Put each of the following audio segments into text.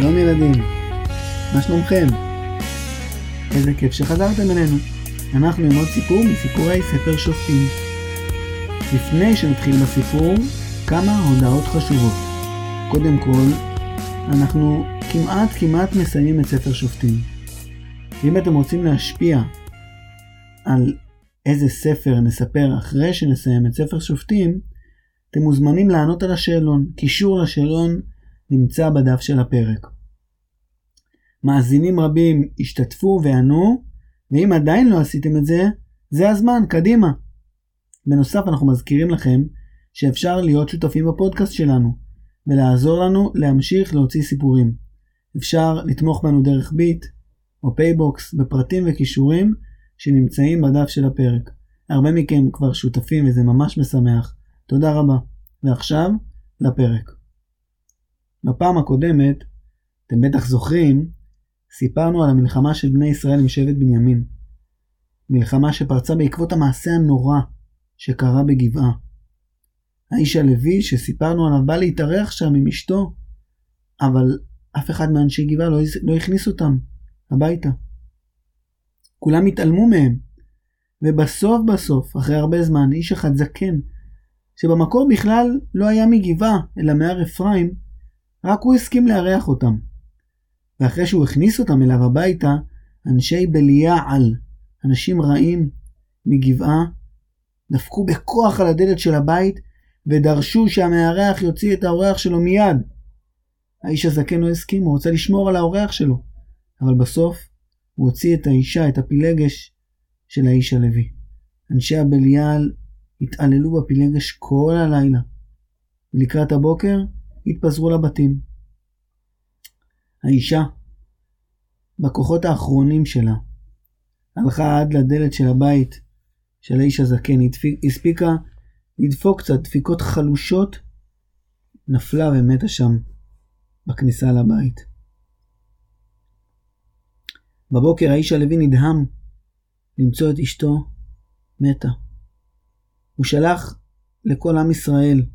שלום ילדים, מה שלומכם? איזה כיף שחזרתם אלינו. אנחנו עם עוד סיפור מסיפורי ספר שופטים. לפני שנתחיל בסיפור, כמה הודעות חשובות. קודם כל, אנחנו כמעט כמעט מסיימים את ספר שופטים. אם אתם רוצים להשפיע על איזה ספר נספר אחרי שנסיים את ספר שופטים, אתם מוזמנים לענות על השאלון. קישור לשאלון נמצא בדף של הפרק. מאזינים רבים השתתפו וענו, ואם עדיין לא עשיתם את זה, זה הזמן, קדימה. בנוסף, אנחנו מזכירים לכם שאפשר להיות שותפים בפודקאסט שלנו, ולעזור לנו להמשיך להוציא סיפורים. אפשר לתמוך בנו דרך ביט או פייבוקס בפרטים וקישורים שנמצאים בדף של הפרק. הרבה מכם כבר שותפים וזה ממש משמח. תודה רבה. ועכשיו, לפרק. בפעם הקודמת, אתם בטח זוכרים, סיפרנו על המלחמה של בני ישראל עם שבט בנימין. מלחמה שפרצה בעקבות המעשה הנורא שקרה בגבעה. האיש הלוי שסיפרנו עליו בא להתארח שם עם אשתו, אבל אף אחד מאנשי גבעה לא, לא הכניס אותם הביתה. כולם התעלמו מהם, ובסוף בסוף, אחרי הרבה זמן, איש אחד זקן, שבמקור בכלל לא היה מגבעה, אלא מהר אפרים, רק הוא הסכים לארח אותם. ואחרי שהוא הכניס אותם אליו הביתה, אנשי בליעל, אנשים רעים מגבעה, דפקו בכוח על הדלת של הבית ודרשו שהמארח יוציא את האורח שלו מיד. האיש הזקן לא הסכים, הוא רוצה לשמור על האורח שלו, אבל בסוף הוא הוציא את האישה, את הפילגש של האיש הלוי. אנשי הבליעל התעללו בפילגש כל הלילה, ולקראת הבוקר התפזרו לבתים. האישה, בכוחות האחרונים שלה, הלכה עד לדלת של הבית של האיש הזקן, הספיקה לדפוק קצת דפיקות חלושות, נפלה ומתה שם בכניסה לבית. בבוקר האיש הלוי נדהם למצוא את אשתו מתה. הוא שלח לכל עם ישראל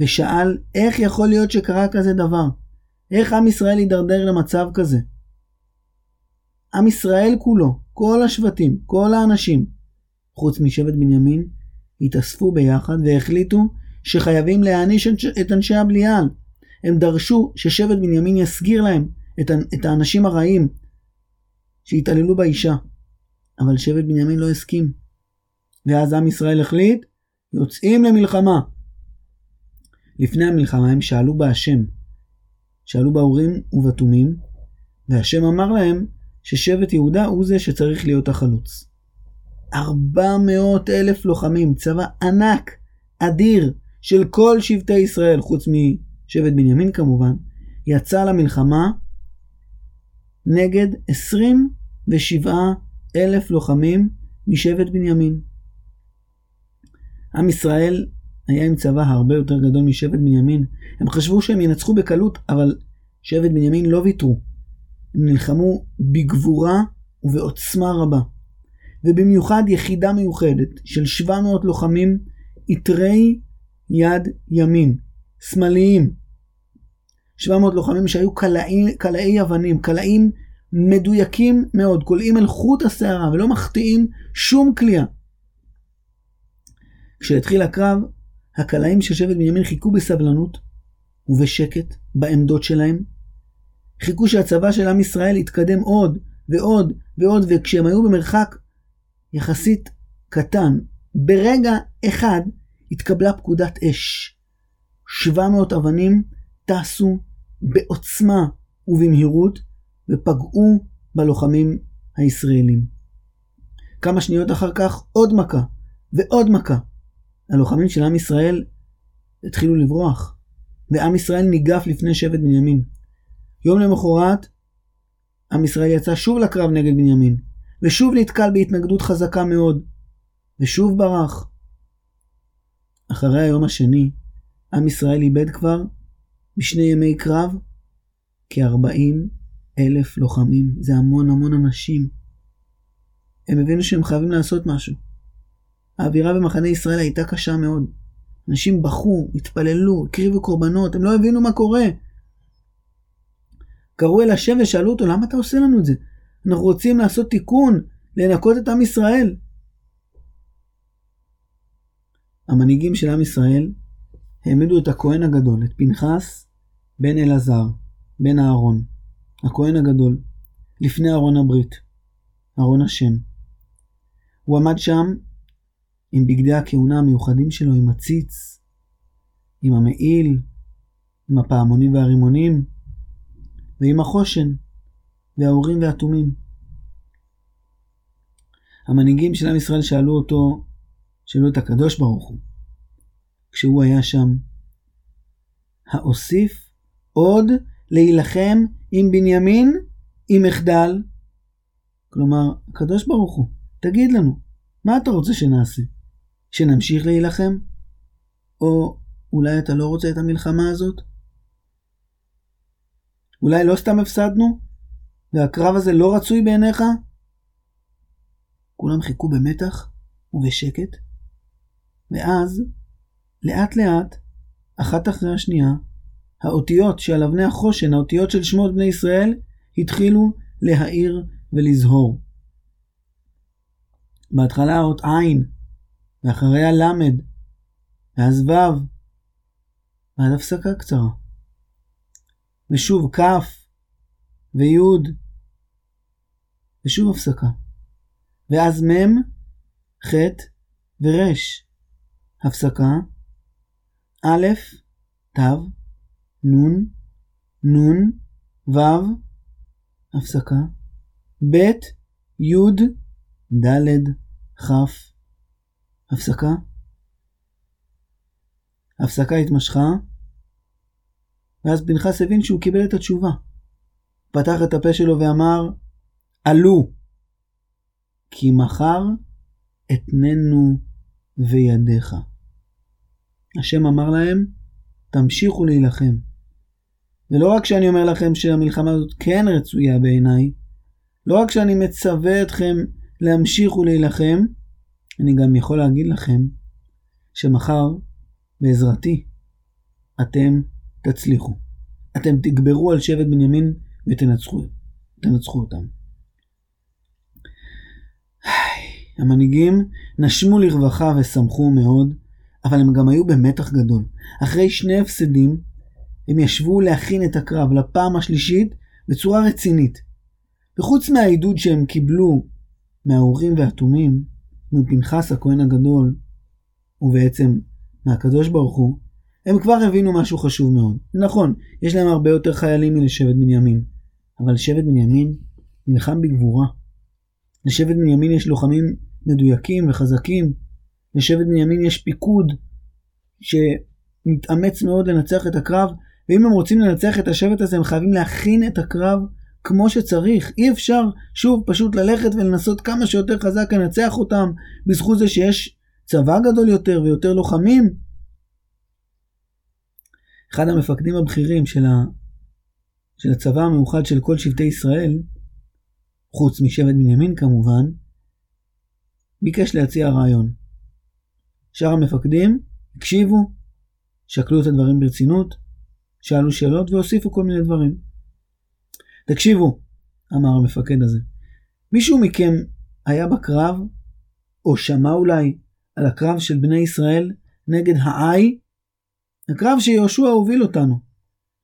ושאל איך יכול להיות שקרה כזה דבר? איך עם ישראל הידרדר למצב כזה? עם ישראל כולו, כל השבטים, כל האנשים, חוץ משבט בנימין, התאספו ביחד והחליטו שחייבים להעניש את אנשי הבליעל. הם דרשו ששבט בנימין יסגיר להם את, את האנשים הרעים שהתעללו באישה. אבל שבט בנימין לא הסכים. ואז עם ישראל החליט, יוצאים למלחמה. לפני המלחמה הם שאלו בהשם, שאלו באורים ובתומים, והשם אמר להם ששבט יהודה הוא זה שצריך להיות החלוץ. 400 אלף לוחמים, צבא ענק, אדיר, של כל שבטי ישראל, חוץ משבט בנימין כמובן, יצא למלחמה נגד 27 אלף לוחמים משבט בנימין. עם ישראל היה עם צבא הרבה יותר גדול משבט בנימין. הם חשבו שהם ינצחו בקלות, אבל שבט בנימין לא ויתרו. הם נלחמו בגבורה ובעוצמה רבה. ובמיוחד יחידה מיוחדת של 700 לוחמים איתרי יד ימין, שמאליים. 700 לוחמים שהיו קלעי, קלעי אבנים, קלעים מדויקים מאוד, קולעים אל חוט השערה ולא מחטיאים שום כליאה. כשהתחיל הקרב, הקלעים של שבט בנימין חיכו בסבלנות ובשקט בעמדות שלהם. חיכו שהצבא של עם ישראל יתקדם עוד ועוד ועוד, וכשהם היו במרחק יחסית קטן, ברגע אחד התקבלה פקודת אש. 700 אבנים טסו בעוצמה ובמהירות ופגעו בלוחמים הישראלים. כמה שניות אחר כך עוד מכה ועוד מכה. הלוחמים של עם ישראל התחילו לברוח, ועם ישראל ניגף לפני שבט בנימין. יום למחרת, עם ישראל יצא שוב לקרב נגד בנימין, ושוב נתקל בהתנגדות חזקה מאוד, ושוב ברח. אחרי היום השני, עם ישראל איבד כבר, בשני ימי קרב, כ-40 אלף לוחמים. זה המון המון אנשים. הם הבינו שהם חייבים לעשות משהו. האווירה במחנה ישראל הייתה קשה מאוד. אנשים בכו, התפללו, הקריבו קורבנות, הם לא הבינו מה קורה. קראו אל השם ושאלו אותו, למה אתה עושה לנו את זה? אנחנו רוצים לעשות תיקון, לנקות את עם ישראל. המנהיגים של עם ישראל העמידו את הכהן הגדול, את פנחס, בן אלעזר, בן אהרון, הכהן הגדול, לפני ארון הברית, ארון השם. הוא עמד שם עם בגדי הכהונה המיוחדים שלו, עם הציץ, עם המעיל, עם הפעמונים והרימונים, ועם החושן, והאורים והתומים. המנהיגים של עם ישראל שאלו אותו, שאלו את הקדוש ברוך הוא, כשהוא היה שם, האוסיף עוד להילחם עם בנימין עם מחדל? כלומר, הקדוש ברוך הוא, תגיד לנו, מה אתה רוצה שנעשה? שנמשיך להילחם? או אולי אתה לא רוצה את המלחמה הזאת? אולי לא סתם הפסדנו? והקרב הזה לא רצוי בעיניך? כולם חיכו במתח ובשקט, ואז, לאט לאט, אחת אחרי השנייה, האותיות שעל אבני החושן, האותיות של שמות בני ישראל, התחילו להאיר ולזהור. בהתחלה האות עין, ואחריה למד, ואז ו', ועד הפסקה קצרה. ושוב כ' וי', ושוב הפסקה. ואז מ', ח' ור', הפסקה, א', ת', נ', נ', ו', הפסקה, ב', י', ד', כ', הפסקה. הפסקה התמשכה, ואז פנחס הבין שהוא קיבל את התשובה. פתח את הפה שלו ואמר, עלו, כי מחר אתננו וידיך. השם אמר להם, תמשיכו להילחם. ולא רק שאני אומר לכם שהמלחמה הזאת כן רצויה בעיניי, לא רק שאני מצווה אתכם להמשיך ולהילחם, אני גם יכול להגיד לכם שמחר, בעזרתי, אתם תצליחו. אתם תגברו על שבט בנימין ותנצחו תנצחו אותם. המנהיגים נשמו לרווחה ושמחו מאוד, אבל הם גם היו במתח גדול. אחרי שני הפסדים, הם ישבו להכין את הקרב לפעם השלישית בצורה רצינית. וחוץ מהעידוד שהם קיבלו מההורים והתומים, מפנחס הכהן הגדול, ובעצם מהקדוש ברוך הוא, הם כבר הבינו משהו חשוב מאוד. נכון, יש להם הרבה יותר חיילים מלשבט בנימין, אבל שבט בנימין נלחם בגבורה. לשבט בנימין יש לוחמים מדויקים וחזקים, לשבט בנימין יש פיקוד שמתאמץ מאוד לנצח את הקרב, ואם הם רוצים לנצח את השבט הזה הם חייבים להכין את הקרב כמו שצריך. אי אפשר שוב פשוט ללכת ולנסות כמה שיותר חזק לנצח אותם בזכות זה שיש צבא גדול יותר ויותר לוחמים. אחד המפקדים הבכירים של, ה... של הצבא המאוחד של כל שבטי ישראל, חוץ משבט בנימין כמובן, ביקש להציע רעיון. שאר המפקדים הקשיבו, שקלו את הדברים ברצינות, שאלו שאלות והוסיפו כל מיני דברים. תקשיבו, אמר המפקד הזה, מישהו מכם היה בקרב, או שמע אולי על הקרב של בני ישראל נגד העי? הקרב שיהושע הוביל אותנו.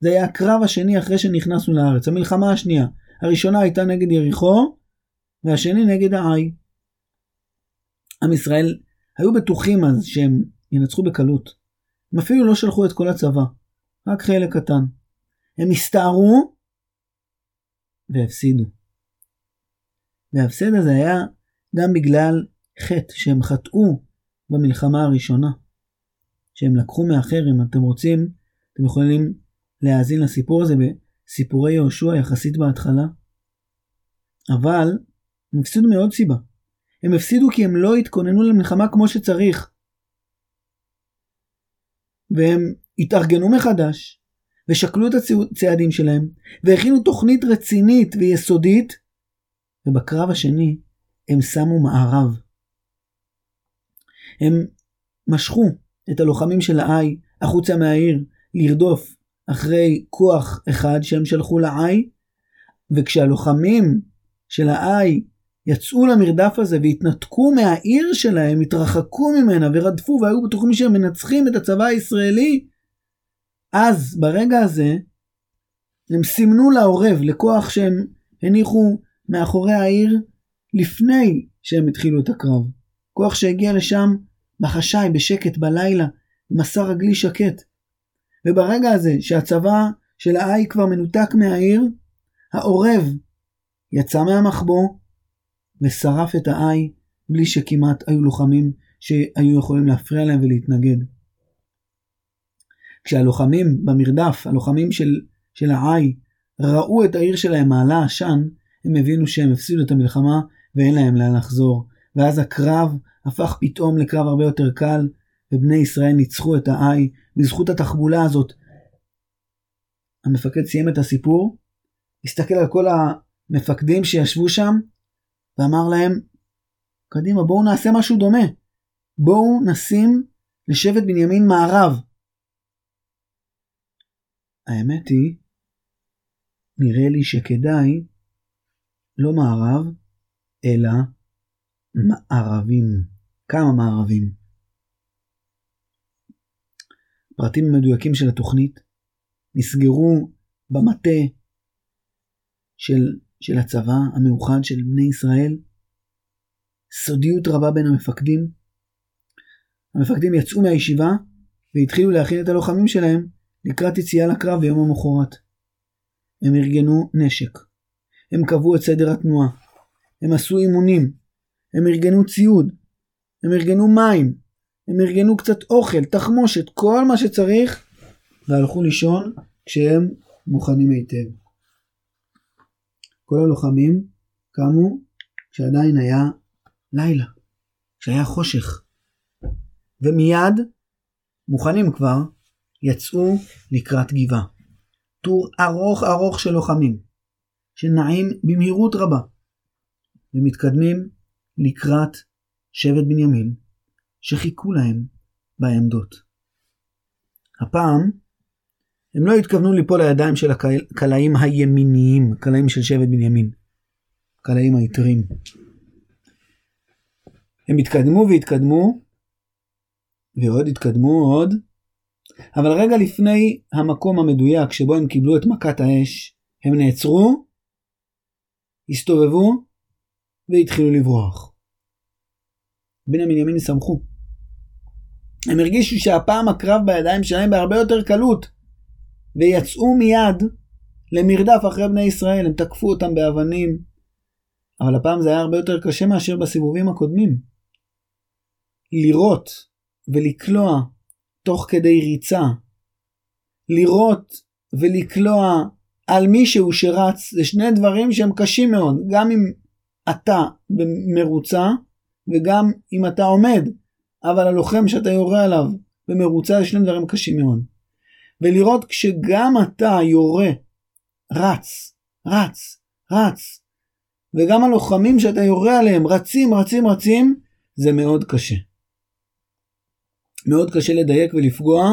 זה היה הקרב השני אחרי שנכנסנו לארץ, המלחמה השנייה. הראשונה הייתה נגד יריחו, והשני נגד העי. עם ישראל היו בטוחים אז שהם ינצחו בקלות. הם אפילו לא שלחו את כל הצבא, רק חלק קטן. הם הסתערו והפסידו. וההפסד הזה היה גם בגלל חטא שהם חטאו במלחמה הראשונה. שהם לקחו מאחר, אם אתם רוצים, אתם יכולים להאזין לסיפור הזה בסיפורי יהושע יחסית בהתחלה. אבל הם הפסידו מעוד סיבה. הם הפסידו כי הם לא התכוננו למלחמה כמו שצריך. והם התארגנו מחדש, ושקלו את הצעדים שלהם, והכינו תוכנית רצינית ויסודית, ובקרב השני הם שמו מערב. הם משכו את הלוחמים של העי החוצה מהעיר לרדוף אחרי כוח אחד שהם שלחו לעי, וכשהלוחמים של האי יצאו למרדף הזה והתנתקו מהעיר שלהם, התרחקו ממנה ורדפו והיו בטוחים שהם מנצחים את הצבא הישראלי, אז ברגע הזה הם סימנו לעורב, לכוח שהם הניחו מאחורי העיר לפני שהם התחילו את הקרב. כוח שהגיע לשם בחשאי, בשקט, בלילה, מסע רגלי שקט. וברגע הזה שהצבא של האי כבר מנותק מהעיר, העורב יצא מהמחבוא ושרף את האי בלי שכמעט היו לוחמים שהיו יכולים להפריע להם ולהתנגד. כשהלוחמים במרדף, הלוחמים של, של האי, ראו את העיר שלהם מעלה עשן, הם הבינו שהם הפסידו את המלחמה ואין להם לאן לחזור. ואז הקרב הפך פתאום לקרב הרבה יותר קל, ובני ישראל ניצחו את האי בזכות התחבולה הזאת. המפקד סיים את הסיפור, הסתכל על כל המפקדים שישבו שם, ואמר להם, קדימה, בואו נעשה משהו דומה. בואו נשים לשבט בנימין מערב. האמת היא, נראה לי שכדאי לא מערב, אלא מערבים. כמה מערבים? פרטים מדויקים של התוכנית נסגרו במטה של, של הצבא המאוחד של בני ישראל. סודיות רבה בין המפקדים. המפקדים יצאו מהישיבה והתחילו להכין את הלוחמים שלהם לקראת יציאה לקרב ביום המחרת. הם ארגנו נשק. הם קבעו את סדר התנועה. הם עשו אימונים. הם ארגנו ציוד. הם ארגנו מים. הם ארגנו קצת אוכל, תחמושת, כל מה שצריך, והלכו לישון כשהם מוכנים היטב. כל הלוחמים קמו כשעדיין היה לילה, כשהיה חושך. ומיד, מוכנים כבר, יצאו לקראת גבעה. טור ארוך ארוך של לוחמים, שנעים במהירות רבה, ומתקדמים לקראת שבט בנימין, שחיכו להם בעמדות. הפעם, הם לא התכוונו ליפול לידיים של הקלעים הימיניים, הקלעים של שבט בנימין, הקלעים היתרים. הם התקדמו והתקדמו, ועוד התקדמו עוד, אבל רגע לפני המקום המדויק שבו הם קיבלו את מכת האש, הם נעצרו, הסתובבו והתחילו לברוח. בני בנימין שמחו. הם הרגישו שהפעם הקרב בידיים שלהם בהרבה יותר קלות, ויצאו מיד למרדף אחרי בני ישראל, הם תקפו אותם באבנים, אבל הפעם זה היה הרבה יותר קשה מאשר בסיבובים הקודמים. לירות ולקלוע תוך כדי ריצה, לירות ולקלוע על מישהו שרץ, זה שני דברים שהם קשים מאוד, גם אם אתה במרוצה וגם אם אתה עומד, אבל הלוחם שאתה יורה עליו במרוצה זה שני דברים קשים מאוד. ולראות כשגם אתה יורה, רץ, רץ, רץ, וגם הלוחמים שאתה יורה עליהם רצים, רצים, רצים, זה מאוד קשה. מאוד קשה לדייק ולפגוע,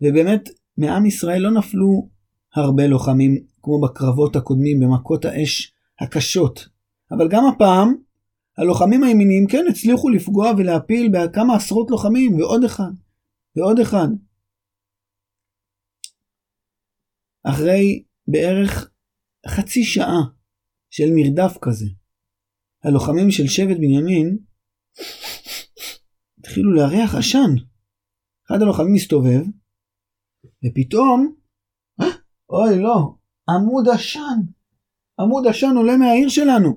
ובאמת מעם ישראל לא נפלו הרבה לוחמים כמו בקרבות הקודמים, במכות האש הקשות. אבל גם הפעם, הלוחמים הימיניים כן הצליחו לפגוע ולהפיל בכמה עשרות לוחמים, ועוד אחד, ועוד אחד. אחרי בערך חצי שעה של מרדף כזה, הלוחמים של שבט בנימין התחילו להריח עשן. אחד הלוחמים מסתובב, ופתאום, אוי לא, עמוד עשן, עמוד עשן עולה מהעיר שלנו.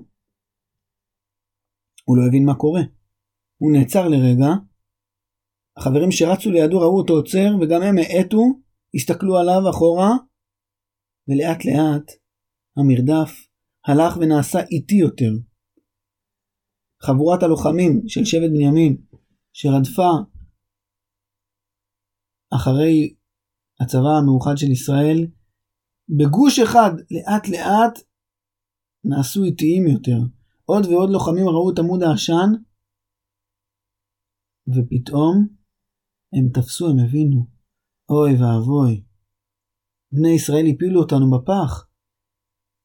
הוא לא הבין מה קורה. הוא נעצר לרגע, החברים שרצו לידו ראו אותו עוצר, וגם הם האטו, הסתכלו עליו אחורה, ולאט לאט המרדף הלך ונעשה איטי יותר. חבורת הלוחמים של שבט בנימין שרדפה אחרי הצבא המאוחד של ישראל, בגוש אחד לאט לאט נעשו איטיים יותר. עוד ועוד לוחמים ראו את עמוד העשן, ופתאום הם תפסו, הם הבינו. אוי ואבוי, בני ישראל הפילו אותנו בפח.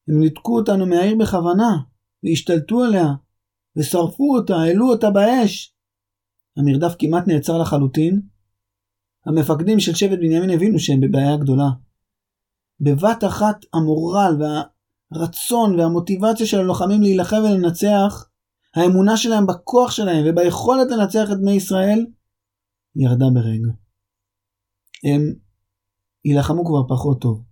הם ניתקו אותנו מהעיר בכוונה, והשתלטו עליה, ושרפו אותה, העלו אותה באש. המרדף כמעט נעצר לחלוטין. המפקדים של שבט בנימין הבינו שהם בבעיה גדולה. בבת אחת המורל והרצון והמוטיבציה של הלוחמים להילחם ולנצח, האמונה שלהם בכוח שלהם וביכולת לנצח את בני ישראל, ירדה ברגע. הם יילחמו כבר פחות טוב.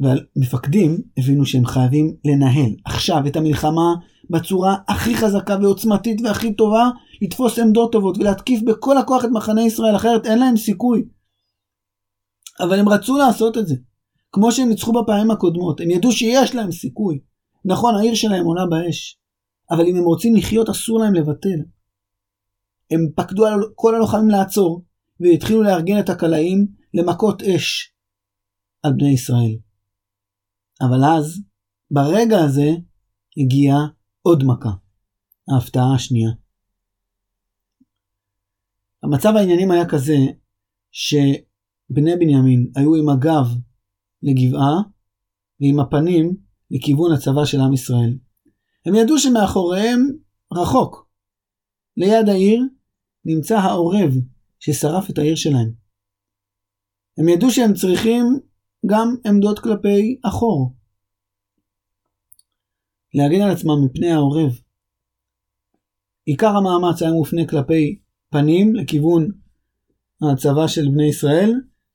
והמפקדים הבינו שהם חייבים לנהל עכשיו את המלחמה בצורה הכי חזקה ועוצמתית והכי טובה, לתפוס עמדות טובות ולהתקיף בכל הכוח את מחנה ישראל, אחרת אין להם סיכוי. אבל הם רצו לעשות את זה. כמו שהם ניצחו בפעמים הקודמות, הם ידעו שיש להם סיכוי. נכון, העיר שלהם עולה באש, אבל אם הם רוצים לחיות אסור להם לבטל. הם פקדו על כל הלוחמים לעצור, והתחילו לארגן את הקלעים למכות אש על בני ישראל. אבל אז, ברגע הזה, הגיעה עוד מכה. ההפתעה השנייה. המצב העניינים היה כזה שבני בנימין היו עם הגב לגבעה ועם הפנים לכיוון הצבא של עם ישראל. הם ידעו שמאחוריהם רחוק, ליד העיר, נמצא העורב ששרף את העיר שלהם. הם ידעו שהם צריכים גם עמדות כלפי אחור. להגן על עצמם מפני העורב. עיקר המאמץ היה מופנה כלפי פנים לכיוון הצבא של בני ישראל,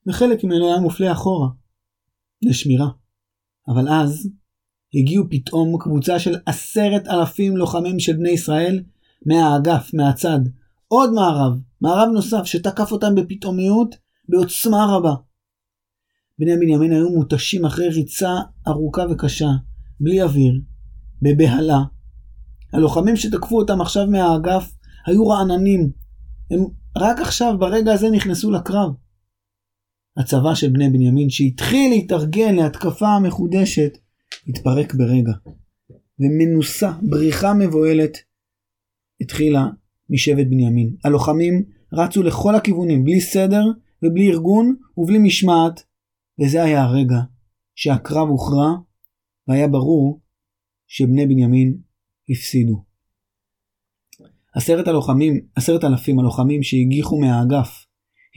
וחלק ממנו היה מופלה אחורה, לשמירה. אבל אז הגיעו פתאום קבוצה של עשרת אלפים לוחמים של בני ישראל מהאגף, מהצד, עוד מערב, מערב נוסף שתקף אותם בפתאומיות, בעוצמה רבה. בני בנימין היו מותשים אחרי ריצה ארוכה וקשה, בלי אוויר, בבהלה. הלוחמים שתקפו אותם עכשיו מהאגף היו רעננים. הם רק עכשיו, ברגע הזה, נכנסו לקרב. הצבא של בני בנימין, שהתחיל להתארגן להתקפה המחודשת, התפרק ברגע. ומנוסה, בריחה מבוהלת, התחילה משבט בנימין. הלוחמים רצו לכל הכיוונים, בלי סדר ובלי ארגון ובלי משמעת, וזה היה הרגע שהקרב הוכרע, והיה ברור שבני בנימין הפסידו. עשרת הלוחמים, עשרת אלפים הלוחמים שהגיחו מהאגף,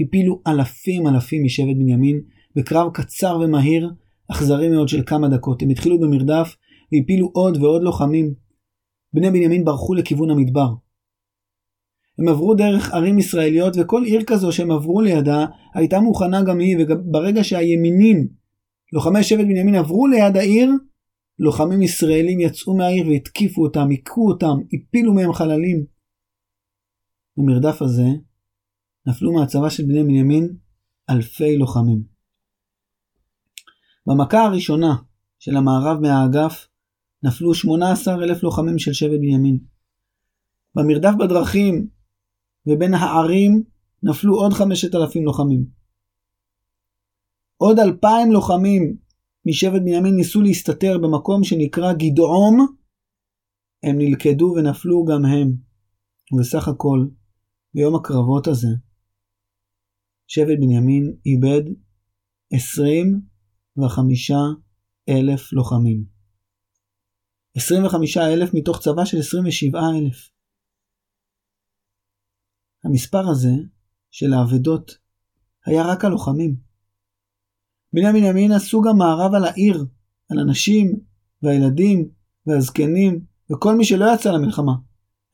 הפילו אלפים אלפים משבט בנימין בקרב קצר ומהיר, אכזרי מאוד של כמה דקות. הם התחילו במרדף והפילו עוד ועוד לוחמים. בני בנימין ברחו לכיוון המדבר. הם עברו דרך ערים ישראליות וכל עיר כזו שהם עברו לידה הייתה מוכנה גם היא וברגע שהימינים, לוחמי שבט בנימין עברו ליד העיר, לוחמים ישראלים יצאו מהעיר והתקיפו אותם, היכו אותם, הפילו מהם חללים. במרדף הזה נפלו מהצבא של בני בנימין אלפי לוחמים. במכה הראשונה של המערב מהאגף נפלו 18 אלף לוחמים של שבט בנימין. במרדף בדרכים ובין הערים נפלו עוד 5,000 לוחמים. עוד 2,000 לוחמים משבט בנימין ניסו להסתתר במקום שנקרא גדעום, הם נלכדו ונפלו גם הם. ובסך הכל, ביום הקרבות הזה, שבט בנימין איבד 25 אלף לוחמים. 25 אלף מתוך צבא של 27 אלף. המספר הזה של האבדות היה רק הלוחמים. בני בנימין עשו גם מערב על העיר, על הנשים והילדים והזקנים וכל מי שלא יצא למלחמה.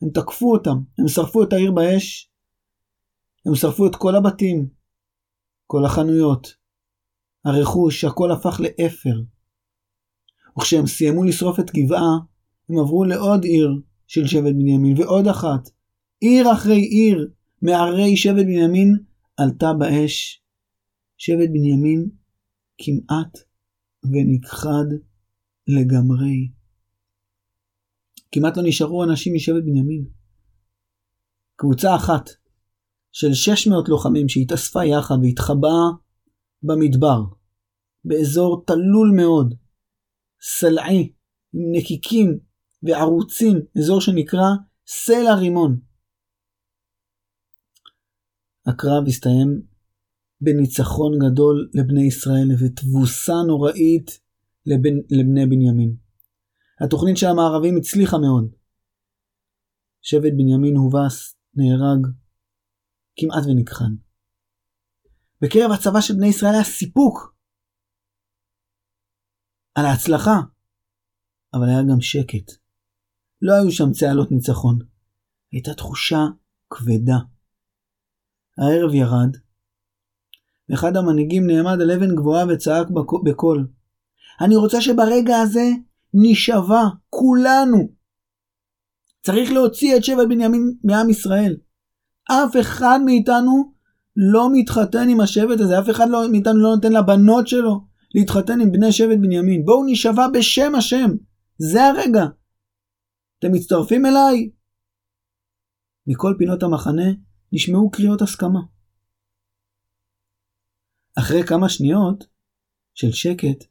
הם תקפו אותם, הם שרפו את העיר באש, הם שרפו את כל הבתים, כל החנויות, הרכוש, הכל הפך לאפר. וכשהם סיימו לשרוף את גבעה, הם עברו לעוד עיר של שבט בנימין, ועוד אחת. עיר אחרי עיר מערי שבט בנימין עלתה באש. שבט בנימין כמעט ונכחד לגמרי. כמעט לא נשארו אנשים משבט בנימין. קבוצה אחת של 600 לוחמים שהתאספה יחד והתחבאה במדבר, באזור תלול מאוד, סלעי, עם נקיקים וערוצים, אזור שנקרא סלע רימון. הקרב הסתיים בניצחון גדול לבני ישראל ותבוסה נוראית לבן, לבני בנימין. התוכנית של המערבים הצליחה מאוד. שבט בנימין הובס, נהרג, כמעט ונכחן. בקרב הצבא של בני ישראל היה סיפוק על ההצלחה, אבל היה גם שקט. לא היו שם צהלות ניצחון. הייתה תחושה כבדה. הערב ירד, ואחד המנהיגים נעמד על אבן גבוהה וצעק בקול, אני רוצה שברגע הזה נשבע כולנו. צריך להוציא את שבט בנימין מעם ישראל. אף אחד מאיתנו לא מתחתן עם השבט הזה, אף אחד לא, מאיתנו לא נותן לבנות שלו להתחתן עם בני שבט בנימין. בואו נשבע בשם השם. זה הרגע. אתם מצטרפים אליי? מכל פינות המחנה נשמעו קריאות הסכמה. אחרי כמה שניות של שקט,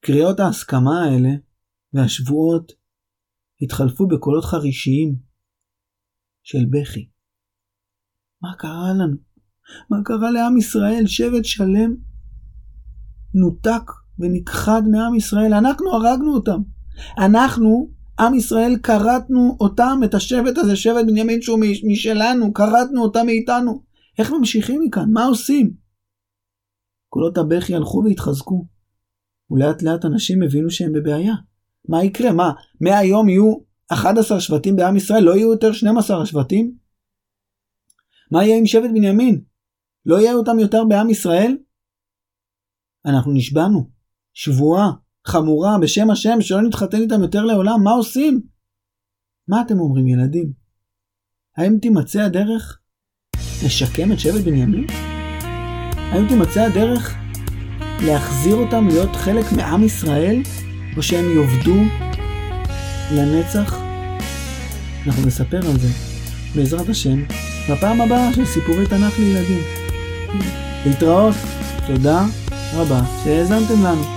קריאות ההסכמה האלה והשבועות התחלפו בקולות חרישיים של בכי. מה קרה לנו? מה קרה לעם ישראל? שבט שלם נותק ונכחד מעם ישראל. אנחנו הרגנו אותם. אנחנו, עם ישראל, כרתנו אותם, את השבט הזה, שבט בנימין שהוא משלנו, כרתנו אותם מאיתנו. איך ממשיכים מכאן? מה עושים? קולות הבכי הלכו והתחזקו. ולאט לאט אנשים הבינו שהם בבעיה. מה יקרה? מה, מהיום יהיו 11 שבטים בעם ישראל? לא יהיו יותר 12 השבטים? מה יהיה עם שבט בנימין? לא יהיה אותם יותר בעם ישראל? אנחנו נשבענו. שבועה חמורה בשם השם שלא נתחתן איתם יותר לעולם, מה עושים? מה אתם אומרים ילדים? האם תימצא הדרך לשקם את שבט בנימין? האם תימצא הדרך להחזיר אותם להיות חלק מעם ישראל, או שהם יאבדו לנצח? אנחנו נספר על זה, בעזרת השם, בפעם הבאה של סיפורי תנ"ך לילדים. להתראות, תודה רבה שהאזנתם לנו.